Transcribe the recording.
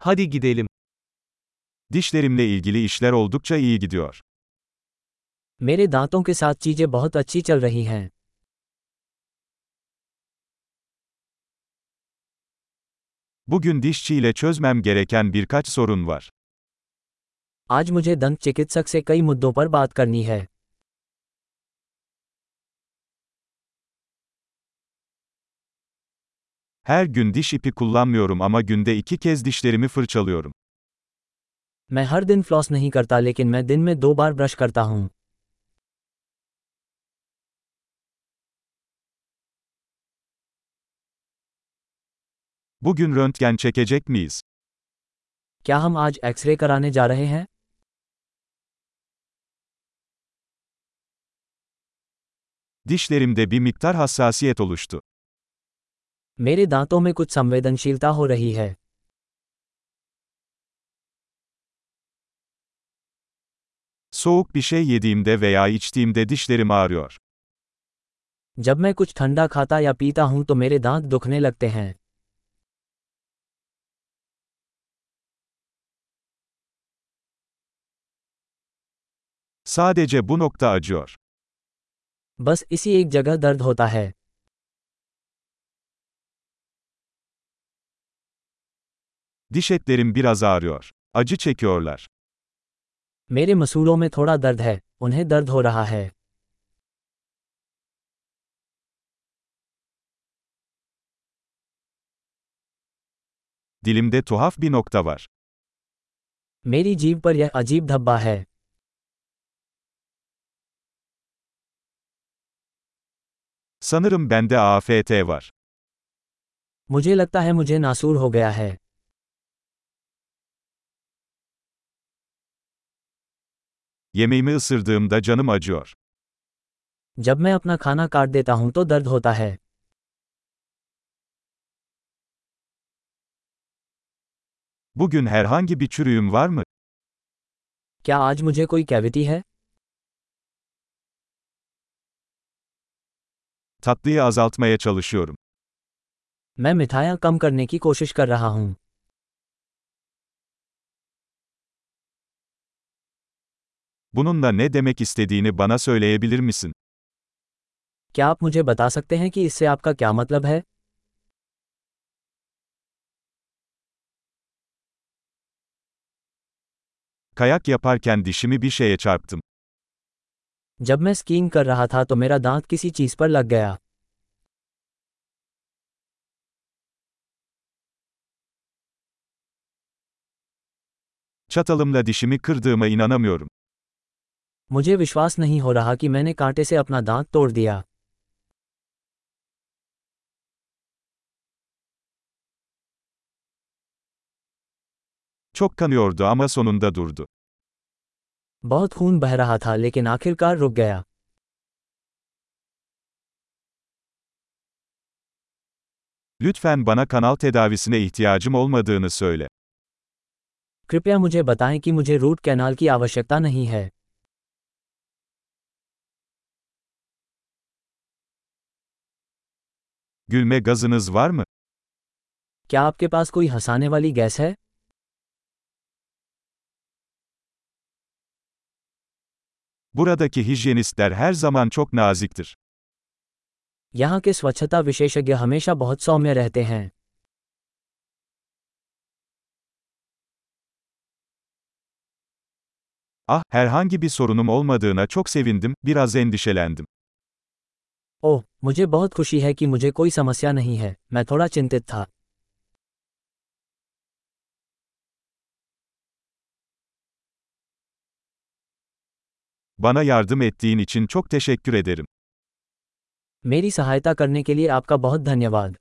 Hadi gidelim. Dişlerimle ilgili işler oldukça iyi gidiyor. मेरे दांतों के साथ चीजें बहुत अच्छी चल रही हैं Bugün dişçiyle çözmem gereken birkaç sorun var. आज मुझे दंत चिकित्सक से कई मुद्दों पर बात करनी है Her gün diş ipi kullanmıyorum ama günde iki kez dişlerimi fırçalıyorum. मैं हर दिन फ्लॉस नहीं करता लेकिन मैं दिन में दो बार ब्रश करता हूँ Bugün röntgen çekecek miyiz? क्या हम आज एक्सरे कराने जा रहे हैं Dişlerimde bir miktar hassasiyet oluştu. मेरे दांतों में कुछ संवेदनशीलता हो रही है Soğuk bir şey yediğimde veya içtiğimde dişlerim ağrıyor. जब मैं कुछ ठंडा खाता या पीता हूँ तो मेरे दांत दुखने लगते हैं Sadece bu nokta acıyor. बस इसी एक जगह दर्द होता है Diş etlerim biraz ağrıyor. Acı çekiyorlar. मेरे मसूड़ों में थोड़ा दर्द है उन्हें दर्द हो रहा है Dilimde tuhaf bir nokta var. मेरी जीभ पर यह अजीब धब्बा है Sanırım bende AFT var. मुझे लगता है मुझे नासूर हो गया है Yemeğimi ısırdığımda canım acıyor. जब मैं अपना खाना काट देता हूं तो दर्द होता है Bugün herhangi bir çürüğüm var mı? क्या आज मुझे कोई कैविटी है Tatlıyı azaltmaya çalışıyorum. मैं मिठाइयाँ कम करने की कोशिश कर रहा हूँ Bununla ne demek istediğini bana söyleyebilir misin? क्या आप मुझे बता सकते हैं कि इससे आपका क्या मतलब है Kayak yaparken dişimi bir şeye çarptım. जब मैं स्कीइंग कर रहा था तो मेरा दांत किसी चीज पर लग गया Çatalımla dişimi kırdığıma inanamıyorum. मुझे विश्वास नहीं हो रहा कि मैंने कांटे से अपना दांत तोड़ दिया Çok kanıyordu ama sonunda durdu. बहुत खून बह रहा था लेकिन आखिरकार रुक गया Lütfen bana kanal tedavisine ihtiyacım olmadığını söyle. कृपया मुझे बताएँ कि मुझे रूट कैनाल की आवश्यकता नहीं है Gülme gazınız var mı? क्या आपके पास कोई हंसाने वाली गैस है Buradaki hijyenistler her zaman çok naziktir. यहाँ के स्वच्छता विशेषज्ञ हमेशा बहुत सौम्य रहते हैं Ah, herhangi bir sorunum olmadığına çok sevindim, biraz endişelendim. ओह मुझे बहुत खुशी है कि मुझे कोई समस्या नहीं है मैं थोड़ा चिंतित था Bana yardım ettiğin için çok teşekkür ederim. मेरी सहायता करने के लिए आपका बहुत धन्यवाद